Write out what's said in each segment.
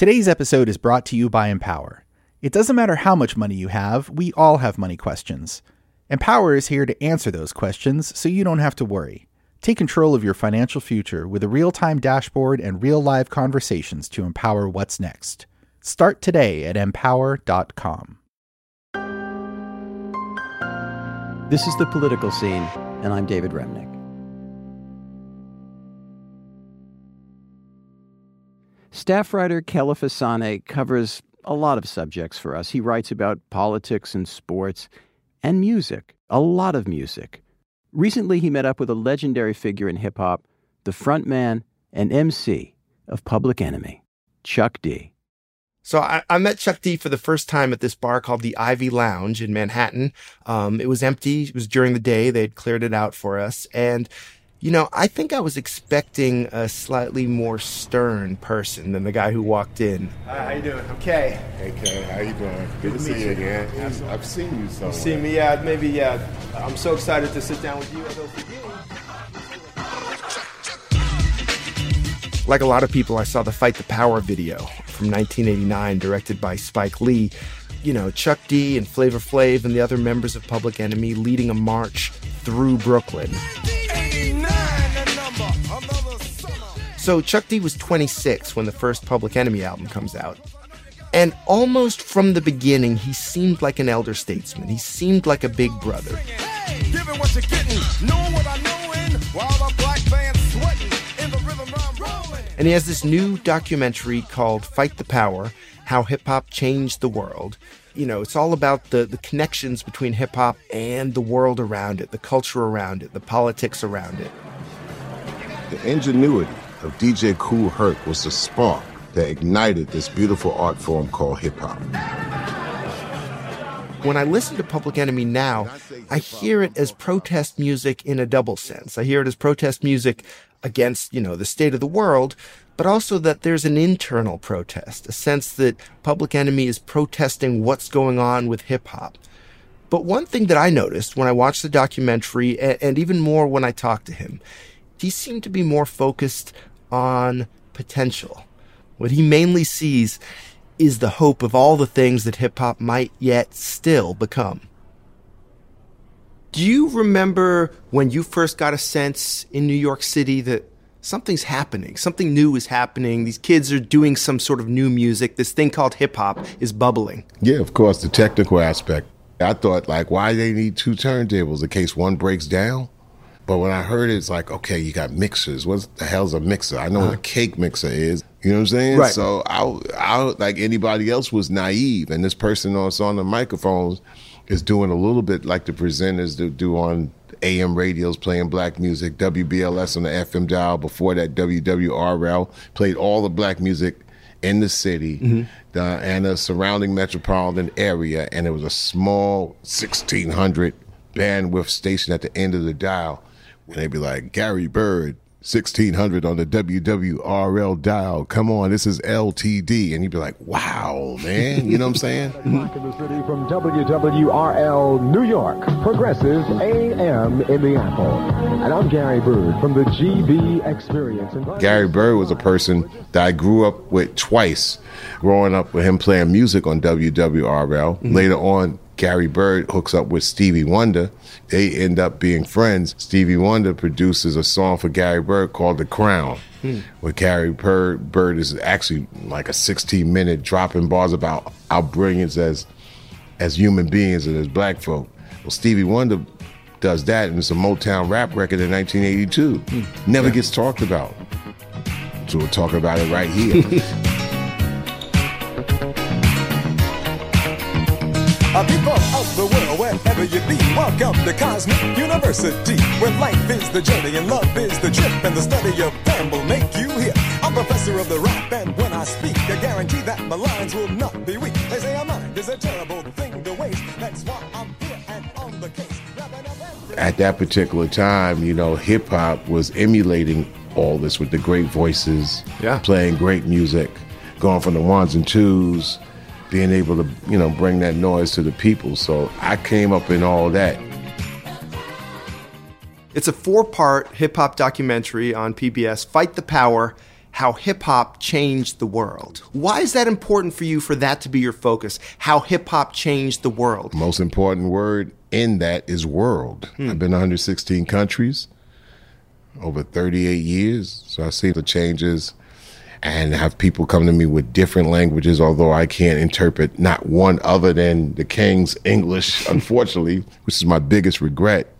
Today's episode is brought to you by Empower. It doesn't matter how much money you have, we all have money questions. Empower is here to answer those questions so you don't have to worry. Take control of your financial future with a real time dashboard and real live conversations to empower what's next. Start today at empower.com. This is The Political Scene, and I'm David Remnick. Staff writer Kelefa Sanneh covers a lot of subjects for us. He writes about politics and sports and music, a lot of music. Recently, he met up with a legendary figure in hip hop, the frontman and MC of Public Enemy, Chuck D. So I, I, met Chuck D for the first time at this bar called the Ivy Lounge in Manhattan. Um, it was empty. It was during the day. They'd cleared it out for us. And you know, I think I was expecting a slightly more stern person than the guy who walked in. Hi, how you doing? Okay. Hey, Kay, how you doing? Good, Good to see you again. I've, I've, seen you somewhere. You see me? Yeah, maybe. Yeah. I'm so excited to sit down with you. Like a lot of people, I saw the Fight the Power video from 1989, directed by Spike Lee. You know, Chuck D and Flavor Flav and the other members of Public Enemy leading a march through Brooklyn. So Chuck D was 26 when the first Public Enemy album comes out. And almost from the beginning, he seemed like an elder statesman. He seemed like a big brother. And he has this new documentary called Fight the Power How Hip Hop Changed the World. You know, it's all about the, the connections between hip hop and the world around it, the culture around it, the politics around it. The ingenuity of DJ Kool Herc was the spark that ignited this beautiful art form called hip hop. When I listen to Public Enemy now, I hear it as protest music in a double sense. I hear it as protest music against, you know, the state of the world, but also that there's an internal protest, a sense that Public Enemy is protesting what's going on with hip hop. But one thing that I noticed when I watched the documentary, and, even more when I talked to him, he seemed to be more focused on potential. What he mainly sees is the hope of all the things that hip hop might yet still become. Do you remember when you first got a sense in New York City that something's happening? Something new is happening. These kids are doing some sort of new music. This thing called hip hop is bubbling. Yeah, of course, the technical aspect. I thought, like, why they need two turntables in case one breaks down? But when I heard it, it's like, okay, you got mixers. What the hell's a mixer? I know uh-huh. what a uh-huh. cake mixer is. You know what I'm saying? Right. So I, I, like anybody else, was naive, and this person that's on the microphones is doing a little bit like the presenters do on AM radios playing black music, WBLS on the FM dial. Before that, WWRL played all the black music in the city mm-hmm. the, and the surrounding metropolitan area, and it was a small 1600 bandwidth station at the end of the dial and they'd be like, Gary Byrd, 1600 on the WWRL dial. Come on, this is LTD. And you'd be like, wow, man. You know what I'm saying? the city from WWRL New York, Progressive AM in the Apple. And I'm Gary Byrd from the GB Experience. Gary Byrd was a person that I grew up with twice, growing up with him playing music on WWRL. Mm-hmm. Later on, Gary Byrd hooks up with Stevie Wonder. They end up being friends. Stevie Wonder produces a song for Gary Byrd called The Crown, hmm. where Gary Byrd, Byrd is actually like a 16 minute dropping bars about our brilliance as as human beings and as black folk. Well, Stevie Wonder does that, and it's a Motown rap record in 1982. Hmm. Never yeah. gets talked about. So we'll talk about it right here. wherever you be, welcome to Cosmic University, where life is the journey and love is the trip, and the study of them will make you hear. I'm professor of the rap, and when I speak, I guarantee that my lines will not be weak. They say a mind is a terrible thing to waste. That's why I'm here and on the case. At that particular time, you know, hip hop was emulating all this with the great voices, yeah. playing great music, going from the ones and twos being able to, you know, bring that noise to the people. So I came up in all that. It's a four part hip hop documentary on PBS Fight the Power how hip hop changed the world. Why is that important for you for that to be your focus? How hip hop changed the world? Most important word in that is world. Hmm. I've been to 116 countries over 38 years, so I see the changes and have people come to me with different languages, although I can't interpret not one other than the King's English, unfortunately, which is my biggest regret.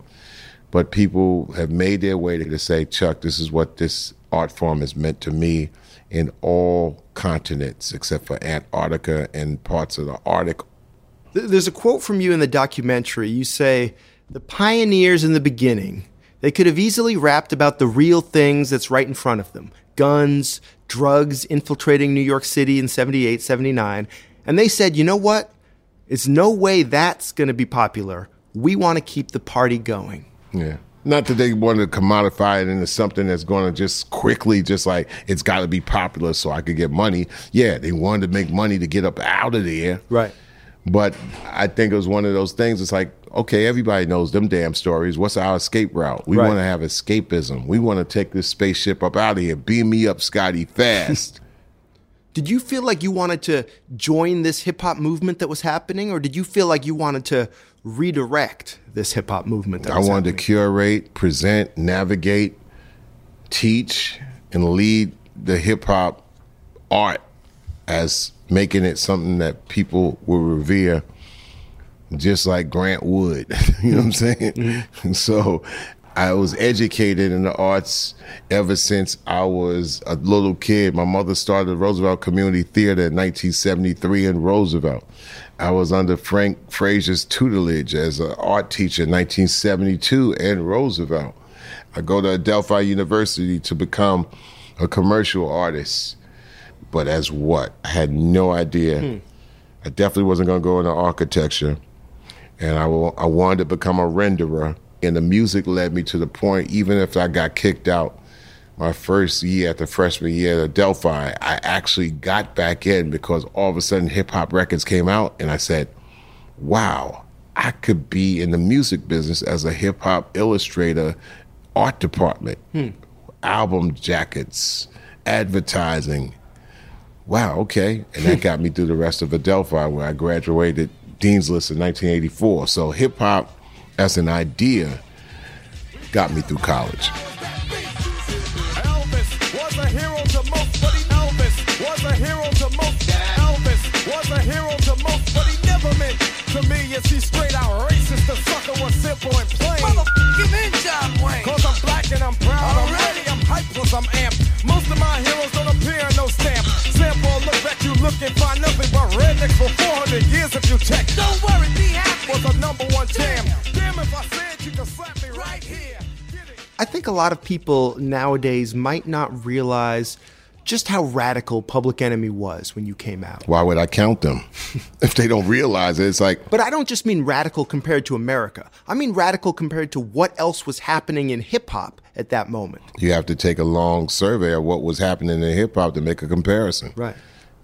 But people have made their way to say, Chuck, this is what this art form has meant to me in all continents except for Antarctica and parts of the Arctic. There's a quote from you in the documentary. You say, The pioneers in the beginning, they could have easily rapped about the real things that's right in front of them guns, drugs infiltrating New York City in 78, 79. And they said, You know what? It's no way that's going to be popular. We want to keep the party going. Yeah. Not that they wanted to commodify it into something that's going to just quickly, just like it's got to be popular so I could get money. Yeah, they wanted to make money to get up out of there. Right. But I think it was one of those things. It's like, okay, everybody knows them damn stories. What's our escape route? We Right. want to have escapism. We want to take this spaceship up out of here. Beam me up, Scotty, fast. Did you feel like you wanted to join this hip hop movement that was happening, or did you feel like you wanted to redirect this hip hop movement? That I was wanted happening? to curate, present, navigate, teach, and lead the hip hop art as making it something that people will revere, just like Grant Wood. you know what I'm saying? Mm-hmm. And so I was educated in the arts ever since I was a little kid. My mother started Roosevelt Community Theater in 1973 in Roosevelt. I was under Frank Frazier's tutelage as an art teacher in 1972 in Roosevelt. I go to Adelphi University to become a commercial artist. But as what? I had no idea. Hmm. I definitely wasn't going to go into architecture. And I, I wanted to become a renderer. And the music led me to the point, even if I got kicked out my first year at the freshman year at Adelphi, I actually got back in because all of a sudden hip hop records came out. And I said, wow, I could be in the music business as a hip hop illustrator, art department, hmm. album jackets, advertising. Wow, okay. And that got me through the rest of Adelphi where I graduated Dean's List in 1984. So hip hop as an idea got me through college. Elvis was a hero to most, but he Elvis was a hero to most. Elvis was a hero to most, but he never meant to me. Is he straight out racist? The sucker was simple and plain. Motherfucking in John Wayne. Cause I'm black and I'm proud. I'm ready, I'm hyped cause I'm amped. Most of my heroes don't appear in no stamp. Sample look at you look and find nothing but rednecks for 400 years if you check. Don't worry, be happy. Was a number one jam. Damn if I said you could slap me right here. I think a lot of people nowadays might not realize just how radical Public Enemy was when you came out. Why would I count them if they don't realize it? It's like, But I don't just mean radical compared to America. I mean radical compared to what else was happening in hip hop at that moment. you have to take a long survey of what was happening in hip hop to make a comparison. Right.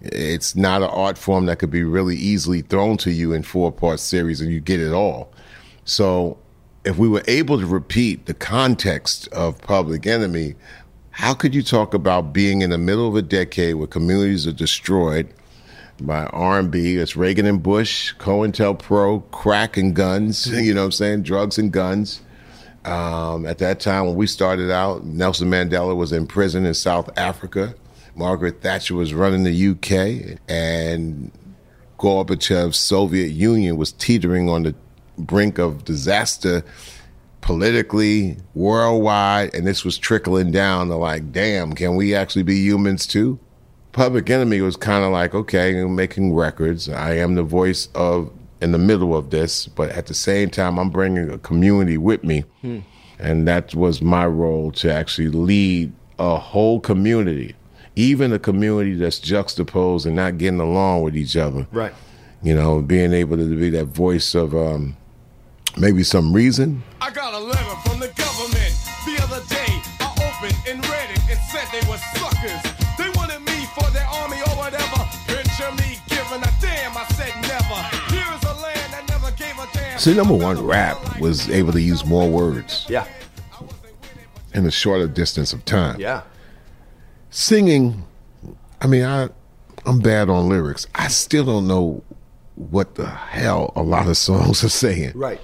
It's not an art form that could be really easily thrown to you in four part series and you get it all. So if we were able to repeat the context of Public Enemy, how could you talk about being in the middle of a decade where communities are destroyed by R&B? It's Reagan and Bush, COINTELPRO, crack and guns, you know what I'm saying? Drugs and guns. Um, at that time, when we started out, Nelson Mandela was in prison in South Africa. Margaret Thatcher was running the UK, and Gorbachev's Soviet Union was teetering on the brink of disaster politically, worldwide, and this was trickling down to like, damn, can we actually be humans too? Public Enemy was kind of like, okay, I'm making records. I am the voice of in the middle of this, but at the same time, I'm bringing a community with me, hmm. and that was my role to actually lead a whole community, even a community that's juxtaposed and not getting along with each other. Right. You know, being able to be that voice of um, maybe some reason, I got a letter from the government the other day. I opened and read it and said they were suckers. They wanted me for their army or whatever. Picture me giving a damn. I said never. Here is a land that never gave a damn. So number one, rap was able to use more words Yeah. in a shorter distance of time. Yeah. Singing. I mean, I I'm bad on lyrics. I still don't know what the hell a lot of songs are saying. Right.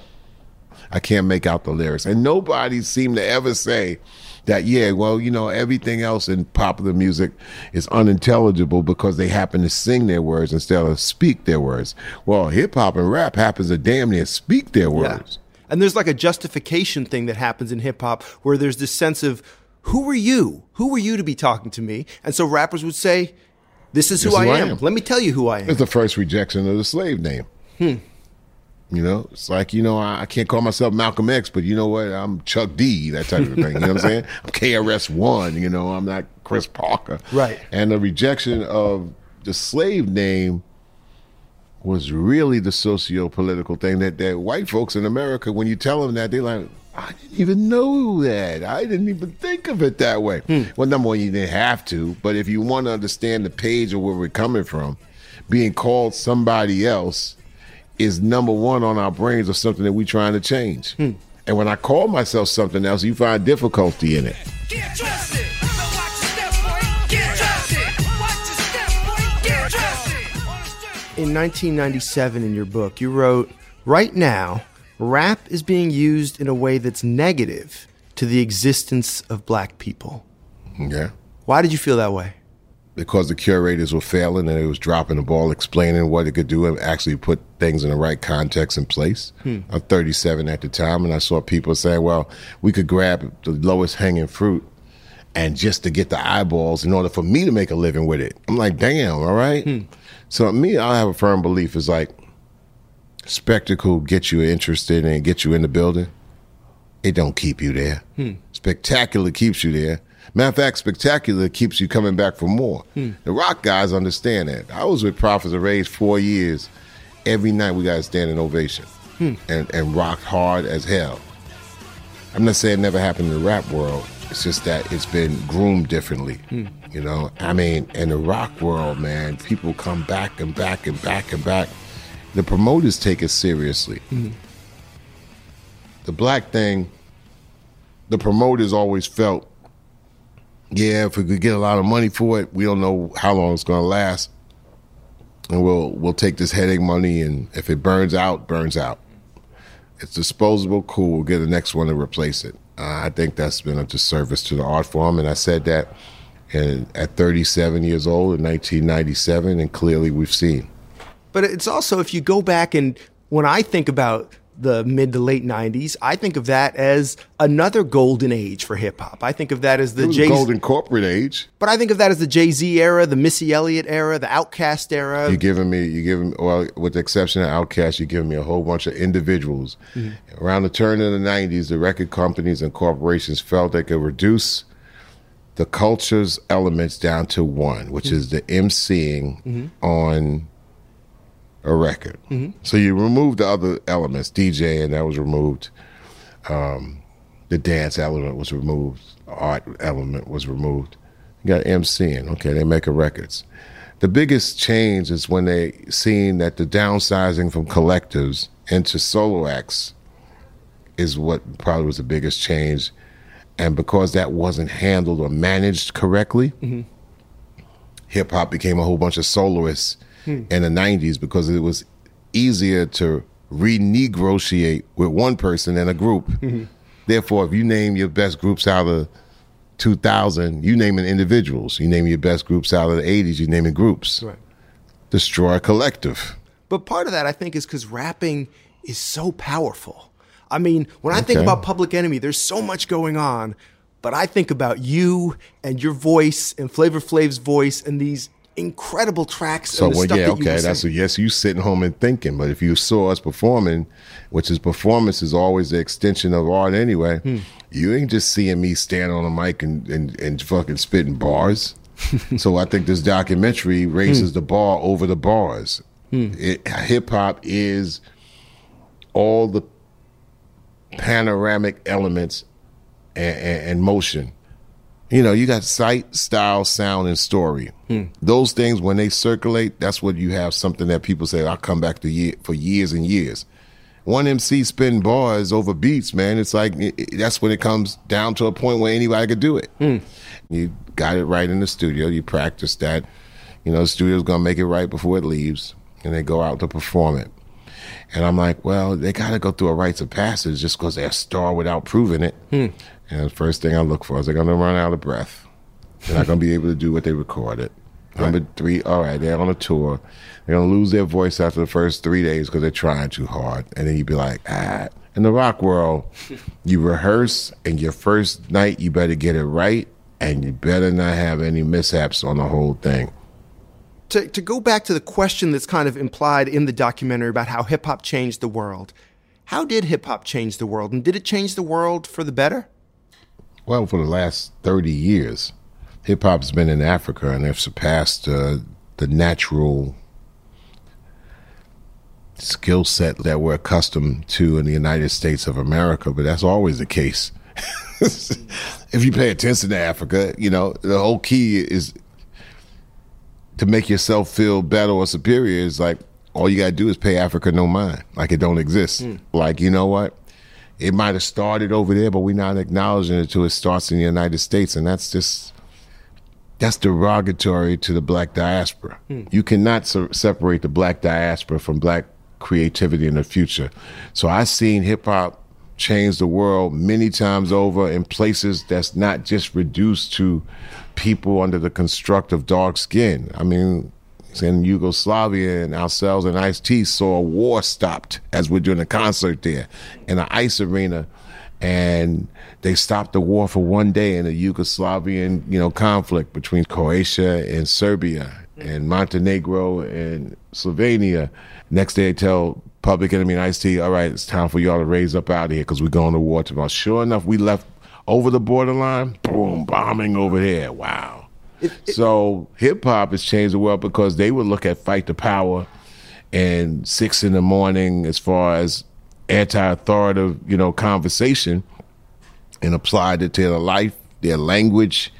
I can't make out the lyrics, and nobody seemed to ever say that. Yeah, well, you know, everything else in popular music is unintelligible because they happen to sing their words instead of speak their words. Well, hip hop and rap happens to damn near speak their words. And there's like a justification thing that happens in hip hop where there's this sense of who are you? Who are you to be talking to me? And so rappers would say, This is who, This I, who I am. am. Let me tell you who I am. It's the first rejection of the slave name. Hmm. You know, it's like, you know, I, I can't call myself Malcolm X, but you know what? I'm Chuck D, that type of thing. You know what I'm saying? I'm KRS One, you know, I'm not Kris Parker. Right. And the rejection of the slave name was really the socio political thing that, that white folks in America, when you tell them that, they're like, I didn't even know that. I didn't even think of it that way. Hmm. Well, number one, you didn't have to, but if you want to understand the page of where we're coming from, being called somebody else is number one on our brains of something that we're trying to change. Hmm. And when I call myself something else, you find difficulty in it. Get dressed. So watch your step, boy. Get dressed. Watch your step, boy. Get dressed. In 1997, in your book, you wrote, Right now, rap is being used in a way that's negative to the existence of black people. Yeah. Why did you feel that way? because the curators were failing and it was dropping the ball, explaining what it could do and actually put things in the right context and place. Hmm. I'm 37 at the time, and I saw people saying, well, we could grab the lowest hanging fruit and just to get the eyeballs in order for me to make a living with it. I'm like, damn, all right. Hmm. So me, I have a firm belief is like spectacle gets you interested and get you in the building. It don't keep you there. Hmm. Spectacular keeps you there. Matter of fact, spectacular keeps you coming back for more. Hmm. The rock guys understand that. I was with Prophets of Rage four years. Every night we got a standing ovation hmm. and, and rocked hard as hell. I'm not saying it never happened in the rap world. It's just that it's been groomed differently. You know, I mean, in the rock world, man, people come back and back and back and back. The promoters take it seriously. The black thing, the promoters always felt, yeah, if we could get a lot of money for it, we don't know how long it's going to last, and we'll we'll take this headache money, and if it burns out, burns out. It's disposable. Cool. We'll get the next one to replace it. Uh, I think that's been a disservice to the art form, and I said that in, at 37 years old in 1997, and clearly we've seen. But it's also, if you go back and when I think about the mid to late 90s, I think of that as another golden age for hip hop. I think of that as the Jay golden corporate age. But I think of that as the Jay Z era, the Missy Elliott era, the Outkast era. You're giving me, you giving well, with the exception of Outkast, you're giving me a whole bunch of individuals. Mm-hmm. Around the turn of the '90s, the record companies and corporations felt they could reduce the culture's elements down to one, which mm-hmm. is the MCing mm-hmm. on a record. So you remove the other elements, DJ, and that was removed. Um, the dance element was removed. Art element was removed. You got MCing. Okay, they making records. The biggest change is when they seen that the downsizing from collectives into solo acts is what probably was the biggest change. And because that wasn't handled or managed correctly, hip hop became a whole bunch of soloists in the 90s because it was easier to renegotiate with one person than a group. Mm-hmm. Therefore, if you name your best groups out of 2000, you name naming individuals. You name your best groups out of the 80s, you name naming groups. Right. Destroy a collective. But part of that, I think, is because rapping is so powerful. I mean, when I think about Public Enemy, there's so much going on, but I think about you and your voice and Flavor Flav's voice and these incredible tracks So, and the well, stuff yeah, that okay, that's a yes. You sitting home and thinking, but if you saw us performing, which is performance is always the extension of art anyway. Hmm. You ain't just seeing me stand on a mic and and, and fucking spitting bars. so I think this documentary raises Hmm. the bar over the bars. It, hip hop is all the panoramic elements and, and, and motion. You know, you got sight, style, sound, and story. Hmm. Those things, when they circulate, that's what you have something that people say, I'll come back to year, for years and years. one MC spin bars over beats, man, it's like it, it- that's when it comes down to a point where anybody could do it. Hmm. You got it right in the studio. You practice that. You know, the studio's gonna make it right before it leaves, and they go out to perform it. And I'm like, well, they got to go through a rites of passage just because they're a star without proving it. Hmm. And the first thing I look for is they're going to run out of breath. They're not going to be able to do what they recorded. Number three, all right, they're on a tour. They're going to lose their voice after the first three days because they're trying too hard. And then you'd be like, ah. In the rock world, you rehearse, and your first night, you better get it right, and you better not have any mishaps on the whole thing. To, to go back to the question that's kind of implied in the documentary about how hip hop changed the world, how did hip hop change the world? And did it change the world for the better? Well, for the last 30 years, hip hop's been in Africa and they've surpassed uh, the natural skill set that we're accustomed to in the United States of America, but that's always the case. if you pay attention to Africa, you know, the whole key is to make yourself feel better or superior is like all you got to do is pay Africa no mind, like it don't exist. Like, you know what? It might have started over there, but we're not acknowledging it until it starts in the United States, and that's just that's derogatory to the black diaspora. Hmm. You cannot se- separate the black diaspora from black creativity in the future. So I've seen hip hop change the world many times over in places that's not just reduced to people under the construct of dark skin. I mean, in Yugoslavia and ourselves and Ice T saw a war stopped as we're doing a concert there in an ice arena and they stopped the war for one day in the Yugoslavian, you know, conflict between Croatia and Serbia and Montenegro and Slovenia. Next day, they tell Public Enemy and Ice T, all right, it's time for y'all to raise up out of here because we're going to war tomorrow. Sure enough, we left over the borderline, boom, bombing over there. Wow. So hip hop has changed the world because they would look at Fight the Power and six in the morning as far as anti-authoritative, you know, conversation and applied it to their life, their language,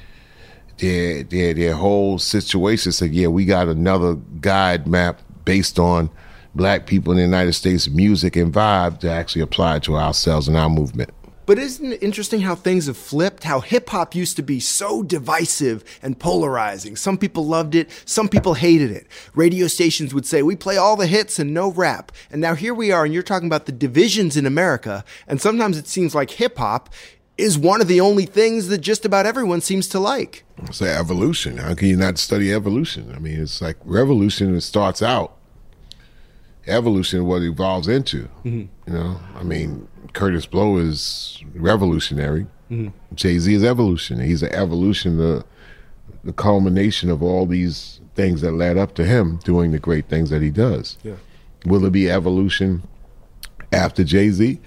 their their their whole situation. Said, yeah, we got another guide map based on black people in the United States music and vibe to actually apply to ourselves and our movement. But isn't it interesting how things have flipped? How hip hop used to be so divisive and polarizing. Some people loved it, some people hated it. Radio stations would say, We play all the hits and no rap. And now here we are, and you're talking about the divisions in America. And sometimes it seems like hip hop is one of the only things that just about everyone seems to like. It's like evolution. How can you not study evolution? I mean, it's like revolution. It starts out. Evolution, what it evolves into. Mm-hmm. You know, I mean, Kurtis Blow is revolutionary. Mm-hmm. Jay Z is evolution. He's an evolution, the the culmination of all these things that led up to him doing the great things that he does. Yeah. Will it be evolution after Jay Z?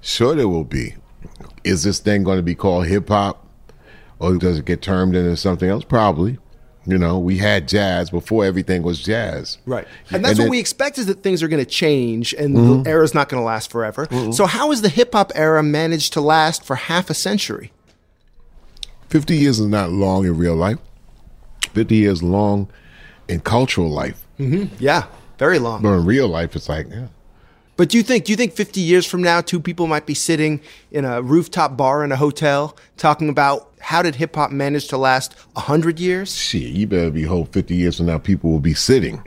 Sure, there will be. Is this thing going to be called hip hop, or does it get termed into something else? Probably. You know, we had jazz before everything was jazz. Right. And that's what then- we expect is that things are going to change and the mm-hmm. era's not going to last forever. Mm-hmm. So, how has the hip hop era managed to last for half a century? 50 years is not long in real life. 50 years long in cultural life. Mm-hmm. Yeah, very long. But in real life, it's like, yeah. But do you think do you think 50 years from now two people might be sitting in a rooftop bar in a hotel talking about how did hip hop manage to last 100 years? Shit, you better be hope 50 years from now people will be sitting.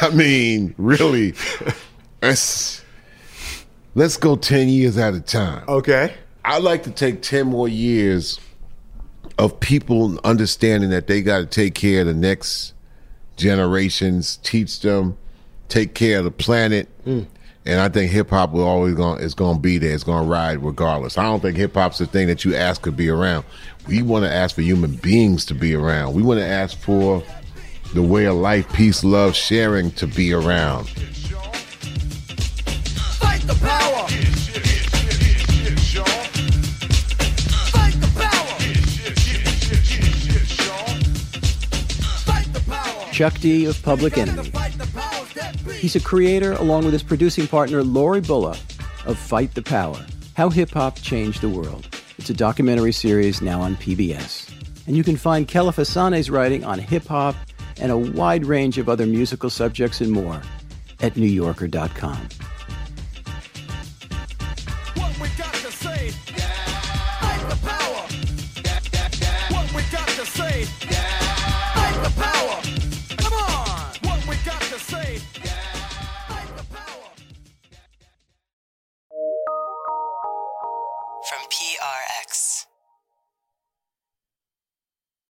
I mean, really, let's, let's go 10 years at a time. Okay. I'd like to take 10 more years of people understanding that they got to take care of the next generations, teach them, take care of the planet. Mm. And I think hip hop will always going is going to be there. It's going to ride regardless. I don't think hip hop's the thing that you ask to be around. We want to ask for human beings to be around. We want to ask for the way of life, peace, love, sharing to be around. Fight the power. Fight the power. Fight the power. Chuck D of Public Enemy. He's a creator, along with his producing partner Lori Bulla, of Fight the Power How Hip Hop Changed the World. It's a documentary series now on PBS. And you can find Kelefa Sanneh's writing on hip hop and a wide range of other musical subjects and more at newyorker.com.